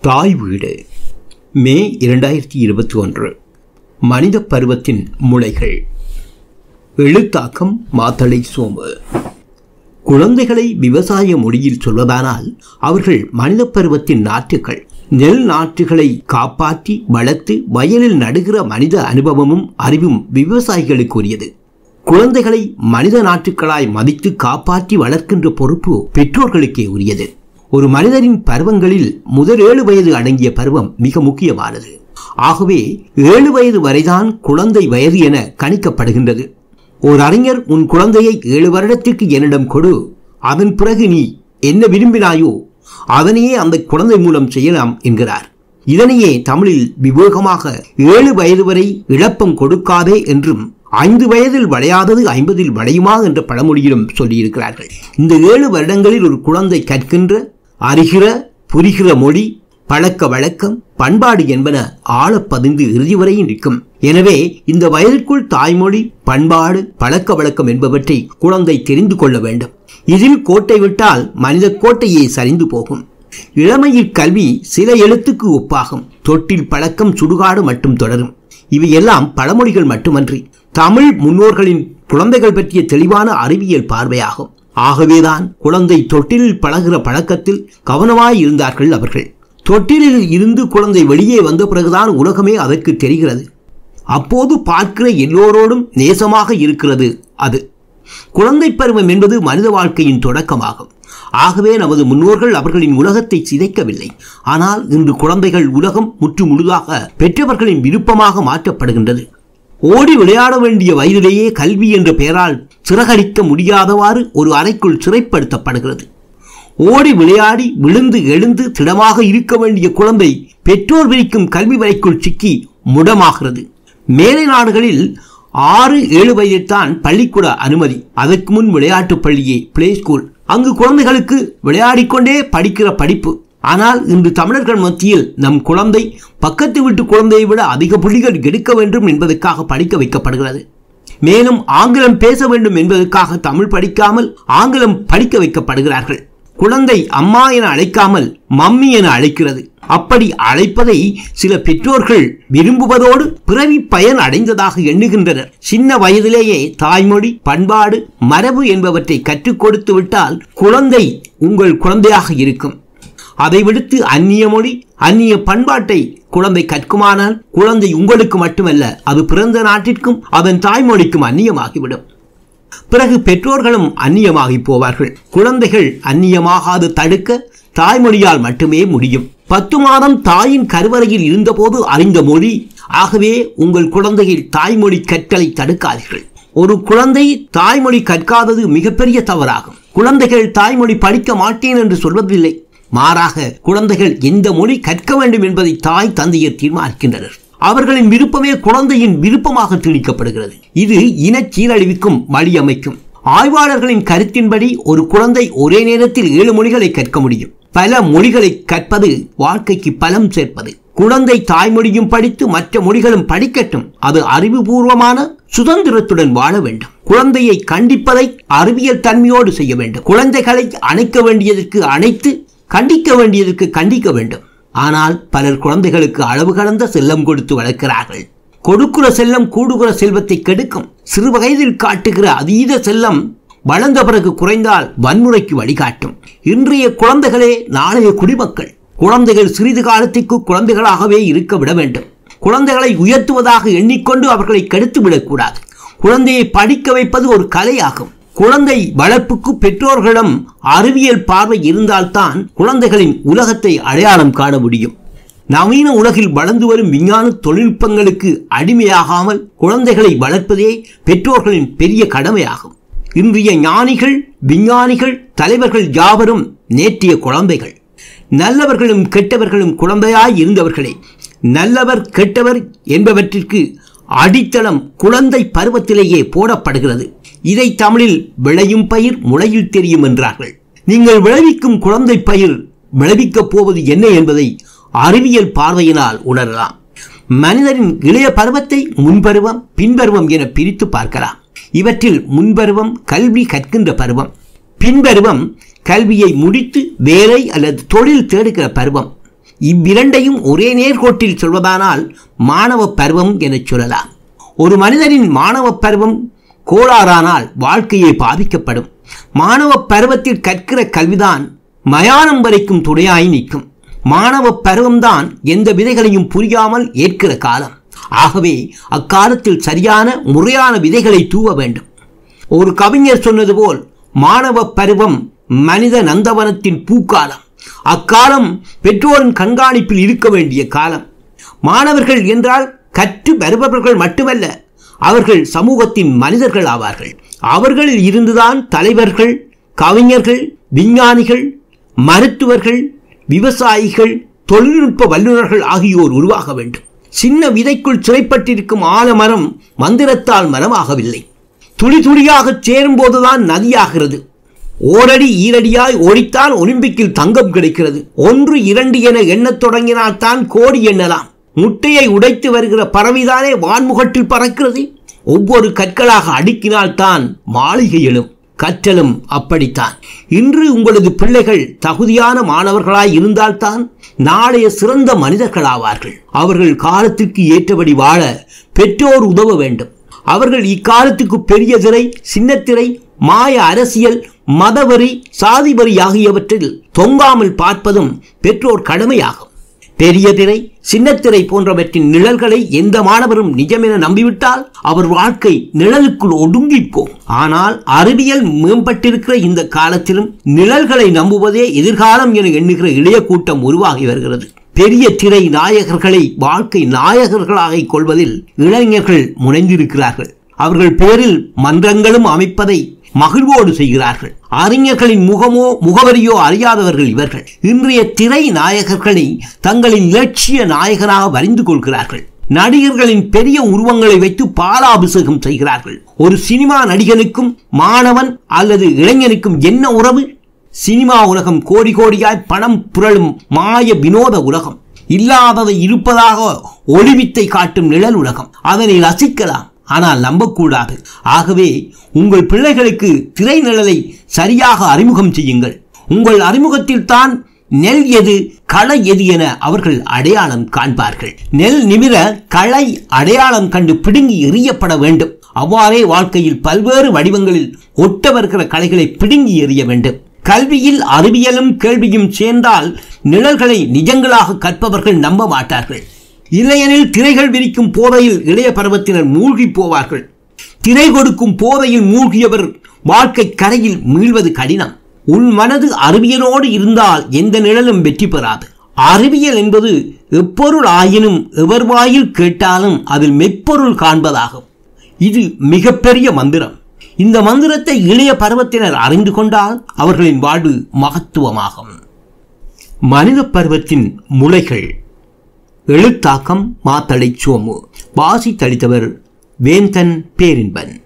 தாய் வீடு. மே இரண்டாயிரத்தி இருபத்தி ஒன்று. மனித பருவத்தின் முளைகள் எழுத்தாக்கம் மாத்தளை சோம்பு குழந்தைகளை விவசாய மொழியில் சொல்வதானால் அவர்கள் மனித பருவத்தின் நாற்றுகள் நெல் நாற்றுகளை காப்பாற்றி வளர்த்து வயலில் நடுகிற மனித அனுபவமும் அறிவும் விவசாயிகளுக்குரியது. குழந்தைகளை மனித நாற்றுக்களாய் மதித்து காப்பாற்றி வளர்க்கின்ற பொறுப்பு பெற்றோர்களுக்கே உரியது. ஒரு மனிதரின் பருவங்களில் முதல் ஏழு வயது அடங்கிய பருவம் மிக முக்கியமானது. ஆகவே ஏழு வயது வரைதான் குழந்தை வயது என கணிக்கப்படுகின்றது. ஓர் அறிஞர் உன் குழந்தையை ஏழு வருடத்திற்கு என்னிடம் கொடு. அதன் பிறகு நீ என்ன விரும்பினாயோ அதனையே அந்த குழந்தை மூலம் செய்யலாம் என்கிறார். இதனையே தமிழில் விவேகமாக ஏழு வயது வரை இழப்பம் கொடுக்காதே என்றும் ஐந்து வயதில் வளையாதது ஐம்பதில் வளையுமா என்ற பழமொழியிலும் சொல்லியிருக்கிறார்கள். இந்த ஏழு வருடங்களில் ஒரு குழந்தை கற்கின்ற அறிகிற புரிகிற மொழி பழக்க வழக்கம் பண்பாடு என்பன ஆழப்பதிந்து இறுதி வரையும் நிற்கும். எனவே இந்த வயதிற்குள் தாய்மொழி பண்பாடு பழக்க வழக்கம் என்பவற்றை குழந்தை தெரிந்து கொள்ள வேண்டும். இதில் கோட்டை விட்டால் மனித கோட்டையே சரிந்து போகும். இளமையில் கல்வி சில எழுத்துக்கு ஒப்பாகும். தொட்டில் பழக்கம் சுடுகாடு மட்டும் தொடரும். இவையெல்லாம் பழமொழிகள் மட்டுமன்றி தமிழ் முன்னோர்களின் குழந்தைகள் பற்றிய தெளிவான அறிவியல் பார்வையாகும். ஆகவேதான் குழந்தை தொட்டிலில் பழகிற பழக்கத்தில் கவனமாய் இருந்தார்கள் அவர்கள். தொட்டிலில் இருந்து குழந்தை வெளியே வந்த பிறகுதான் உலகமே அதற்கு தெரிகிறது. அப்போது பார்க்கிற எல்லோரோடும் நேசமாக இருக்கிறது அது. குழந்தை பருவம் என்பது மனித வாழ்க்கையின் தொடக்கமாகும். ஆகவே நமது முன்னோர்கள் அவர்களின் உலகத்தை சிதைக்கவில்லை. ஆனால் இன்று குழந்தைகள் உலகம் முற்று முழுதாக பெற்றவர்களின் விருப்பமாக மாற்றப்படுகின்றது. ஓடி விளையாட வேண்டிய வயதிலேயே கல்வி என்ற பெயரால் சிறகடிக்க முடியாதவாறு ஒரு அறைக்குள் சிறைப்படுத்தப்படுகிறது. ஓடி விளையாடி விழுந்து எழுந்து திடமாக இருக்க வேண்டிய குழந்தை பெற்றோர் விரிக்கும் கல்வி வரைக்குள் சிக்கி முடமாகிறது. மேலை நாடுகளில் ஆறு ஏழு வயதில்தான் பள்ளிக்கூட அனுமதி. அதற்கு முன் விளையாட்டு பள்ளியே பிளே ஸ்கூல் அங்கு குழந்தைகளுக்கு விளையாடிக்கொண்டே படிக்கிற படிப்பு. ஆனால் இன்று தமிழர்கள் மத்தியில் நம் குழந்தை பக்கத்து வீட்டு குழந்தையை விட அதிக புள்ளிகள் எடுக்க வேண்டும் என்பதற்காக படிக்க வைக்கப்படுகிறது. மேலும் ஆங்கிலம் பேச வேண்டும் என்பதற்காக தமிழ் படிக்காமல் ஆங்கிலம் படிக்க வைக்கப்படுகிறார்கள். குழந்தை அம்மா என அழைக்காமல் மம்மி என அழைக்கிறது. அப்படி அழைப்பதை சில பெற்றோர்கள் விரும்புவதோடு பிறவி பயன் அடைந்ததாக எண்ணுகின்றனர். சின்ன வயதிலேயே தாய்மொழி பண்பாடு மரபு என்பவற்றை கற்றுக் கொடுத்து விட்டால் குழந்தை உங்கள் குழந்தையாக இருக்கும். அதை விடுத்து அந்நிய மொழி அந்நிய பண்பாட்டை குழந்தை கற்குமானால் குழந்தை உங்களுக்கு மட்டுமல்ல அது பிறந்த நாட்டிற்கும் அதன் தாய்மொழிக்கும் அந்நியமாகிவிடும். பிறகு பெற்றோர்களும் அந்நியமாகி போவார்கள். குழந்தைகள் அந்நியமாகாது தடுக்க தாய்மொழியால் மட்டுமே முடியும். பத்து மாதம் தாயின் கருவறையில் இருந்தபோது அறிந்த மொழி ஆகவே உங்கள் குழந்தையில் தாய்மொழி கற்களை தடுக்காதீர்கள். ஒரு குழந்தை தாய்மொழி கற்காதது மிகப்பெரிய தவறாகும். குழந்தைகள் தாய்மொழி படிக்க மாட்டேன் என்று சொல்வதில்லை. மாறாக குழந்தைகள் எந்த மொழி கற்க வேண்டும் என்பதை தாய் தந்தையர் தீர்மானிக்கின்றனர். அவர்களின் விருப்பமே குழந்தையின் விருப்பமாக திணிக்கப்படுகிறது. இது இன சீரழிவுக்கும் வழியமைக்கும் ஆய்வாளர்களின் கருத்தின்படி ஒரு குழந்தை ஒரே நேரத்தில் ஏழு மொழிகளை கற்க முடியும். பல மொழிகளை கற்பது வாழ்க்கைக்கு பலம் சேர்ப்பது. குழந்தை தாய்மொழியும் படித்து மற்ற மொழிகளும் படிக்கட்டும். அது அறிவுபூர்வமான சுதந்திரத்துடன் வாழ வேண்டும். குழந்தையை கண்டிப்பதை அறிவியல் தன்மையோடு செய்ய வேண்டும். குழந்தைகளை அணைக்க வேண்டியதற்கு அணைத்து கண்டிக்க வேண்டியதற்கு கண்டிக்க வேண்டும். ஆனால் பலர் குழந்தைகளுக்கு அளவு கடந்த செல்லம் கொடுத்து வளர்க்கிறார்கள். கொடுக்குற செல்லம் கூடுகிற செல்வத்தை கெடுக்கும். சிறு வயதில் காட்டுகிற அதீத செல்லம் வளர்ந்த பிறகு குறைந்தால் வன்முறைக்கு வழிகாட்டும். இன்றைய குழந்தைகளே நாளைய குடிமக்கள். குழந்தைகள் சிறிது காலத்திற்கு குழந்தைகளாகவே இருக்க விட வேண்டும். குழந்தைகளை உயர்த்துவதாக எண்ணிக்கொண்டு அவர்களை கெடுத்து விடக்கூடாது. குழந்தையை படிக்க வைப்பது ஒரு கலையாகும். குழந்தை வளர்ப்புக்கு பெற்றோர்களிடம் அறிவியல் பார்வை இருந்தால்தான் குழந்தைகளின் உலகத்தை அடையாளம் காண முடியும். நவீன உலகில் வளர்ந்து வரும் விஞ்ஞான தொழில்நுட்பங்களுக்கு அடிமையாகாமல் குழந்தைகளை வளர்ப்பதே பெற்றோர்களின் பெரிய கடமையாகும். இன்றைய ஞானிகள் விஞ்ஞானிகள் தலைவர்கள் யாவரும் நேற்றிய குழந்தைகள். நல்லவர்களும் கெட்டவர்களும் குழந்தையாய் இருந்தவர்களே. நல்லவர் கெட்டவர் என்பவற்றிற்கு அடித்தளம் குழந்தை பருவத்திலேயே போடப்படுகிறது. இதை தமிழில் விளையும் பயிர் முளையில் தெரியும் என்றார்கள். நீங்கள் விளைவிக்கும் குழந்தை பயிர் விளைவிக்கப் போவது என்ன என்பதை அறிவியல் பார்வையினால் உணரலாம். மனிதரின் இளைய பருவத்தை முன்பருவம் பின்பருவம் என பிரித்து பார்க்கலாம். இவற்றில் முன்பருவம் கல்வி கற்கின்ற பருவம் பின்பருவம் கல்வியை முடித்து வேலை அல்லது தொழில் தேடுகிற பருவம் இவ்விரண்டையும் ஒரே நேர்கோட்டில் சொல்வதானால் மாணவ பருவம் எனச் சொல்லலாம். ஒரு மனிதனின் மாணவ பருவம் கோளாறானால் வாழ்க்கையே பாதிக்கப்படும். மாணவ பருவத்தில் கற்கிற கல்விதான் மயானம் வரைக்கும் துணையாய் நிற்கும். மாணவ பருவம்தான் எந்த விதைகளையும் புரியாமல் ஏற்கிற காலம். ஆகவே அக்காலத்தில் சரியான முறையான விதைகளை தூவ வேண்டும். ஒரு கவிஞர் சொன்னது போல் மாணவ பருவம் மனித நந்தவனத்தின் பூக்காலம். அக்காலம் பெற்றோரின் கண்காணிப்பில் இருக்க வேண்டிய காலம். மாணவர்கள் என்றால் கற்று வருபவர்கள் மட்டுமல்ல அவர்கள் சமூகத்தின் மனிதர்கள் ஆவார்கள். அவர்களில் இருந்துதான் தலைவர்கள் கவிஞர்கள் விஞ்ஞானிகள் மருத்துவர்கள் விவசாயிகள் தொழில்நுட்ப வல்லுநர்கள் ஆகியோர் உருவாக வேண்டும். சின்ன விதைக்குள் சிறைப்பட்டிருக்கும் ஆலமரம் மந்திரத்தால் மரமாகவில்லை. துளி துளியாக சேரும்போதுதான் நதியாகிறது. ஓரடி ஈரடியாய் ஓடித்தான் ஒலிம்பிக்கில் தங்கம் கிடைக்கிறது. ஒன்று இரண்டு என எண்ணத் தொடங்கினால்தான் கோடி எண்ணலாம். முட்டையை உடைத்து வருகிற பறவைதானே வான்முகட்டில் பறக்கிறது? ஒவ்வொரு கற்களாக அடுக்கினால்தான் மாளிகை எழும். கற்றலும் அப்படித்தான். இன்று உங்களது பிள்ளைகள் தகுதியான மாணவர்களாய் இருந்தால்தான் நாளைய சிறந்த மனிதர்களாவார்கள். அவர்கள் காலத்திற்கு ஏற்றபடி வாழ பெற்றோர் உதவ வேண்டும். அவர்கள் இக்காலத்துக்கு பெரிய திரை சின்னத்திரை மாய அரசியல் மதவரி சாதிவரி ஆகியவற்றில் தொங்காமல் பார்ப்பதும் பெற்றோர் கடமையாகும். பெரிய திரை சின்னத்திரை போன்றவற்றின் நிழல்களை எந்த மாணவரும் நிஜமென நம்பிவிட்டால் அவர் வாழ்க்கை நிழலுக்குள் ஒடுங்கிப்போம். ஆனால் அறிவியல் மேம்பட்டிருக்கிற இந்த காலத்திலும் நிழல்களை நம்புவதே எதிர்காலம் என எண்ணுகிற இளைய கூட்டம் உருவாகி வருகிறது. பெரிய திரை நாயகர்களை வாழ்க்கை நாயகர்களாக கொள்வதில் இளைஞர்கள் முனைந்திருக்கிறார்கள். அவர்கள் பேரில் மன்றங்களும் அமைப்பதை மகிழ்வோடு செய்கிறார்கள். அறிஞர்களின் முகமோ முகவரியோ அறியாதவர்கள் இவர்கள். இன்றைய திரை நாயகர்களை தங்களின் இலட்சிய நாயகனாக வரிந்து கொள்கிறார்கள். நடிகர்களின் பெரிய உருவங்களை வைத்து பாலாபிஷேகம் செய்கிறார்கள். ஒரு சினிமா நடிகனுக்கும் மாணவன் அல்லது இளைஞனுக்கும் என்ன உறவு? சினிமா உலகம் கோடி கோடியாய் பணம் புரளும் மாய வினோத உலகம். இல்லாததை இருப்பதாக ஒளிவித்தை காட்டும் நிழல் உலகம். அதனை ரசிக்கலாம் ஆனால் நம்பக்கூடாது. ஆகவே உங்கள் பிள்ளைகளுக்கு திரை நிழலை சரியாக அறிமுகம் செய்யுங்கள். உங்கள் அறிமுகத்தில் தான் நெல் எது களை எது என அவர்கள் அடையாளம் காண்பார்கள். நெல் நிமிர களை அடையாளம் கண்டு பிடுங்கி எறியப்பட வேண்டும். அவ்வாறே வாழ்க்கையில் பல்வேறு வடிவங்களில் ஒட்ட வருகிற கலைகளை பிடுங்கி எறிய வேண்டும். கல்வியில் அறிவியலும் கேள்வியும் சேர்ந்தால் நிழல்களை நிஜங்களாக கற்பவர்கள் நம்ப மாட்டார்கள். இல்லையெனில் திரைகள் விரிக்கும் போதையில் இளைய பருவத்தினர் மூழ்கி போவார்கள். திரை கொடுக்கும் போதையில் மூழ்கியவர் வாழ்க்கை கரையில் மீள்வது கடினம். உன் மனது அறிவியலோடு இருந்தால் எந்த நிழலும் வெற்றி பெறாது. அறிவியல் என்பது எப்பொருள் ஆயினும் எவர் வாயில் கேட்டாலும் அதில் மெய்ப்பொருள் காண்பதாகும். இது மிகப்பெரிய மந்திரம். இந்த மந்திரத்தை இளைய பருவத்தினர் அறிந்து கொண்டால் அவர்களின் வாழ்வு மகத்துவமாகும். மனித பருவத்தின் முளைகள். எழுத்தாக்கம் மாத்தளை சோமு. வாசி தளித்தவர் வேந்தன் பேரின்பன்.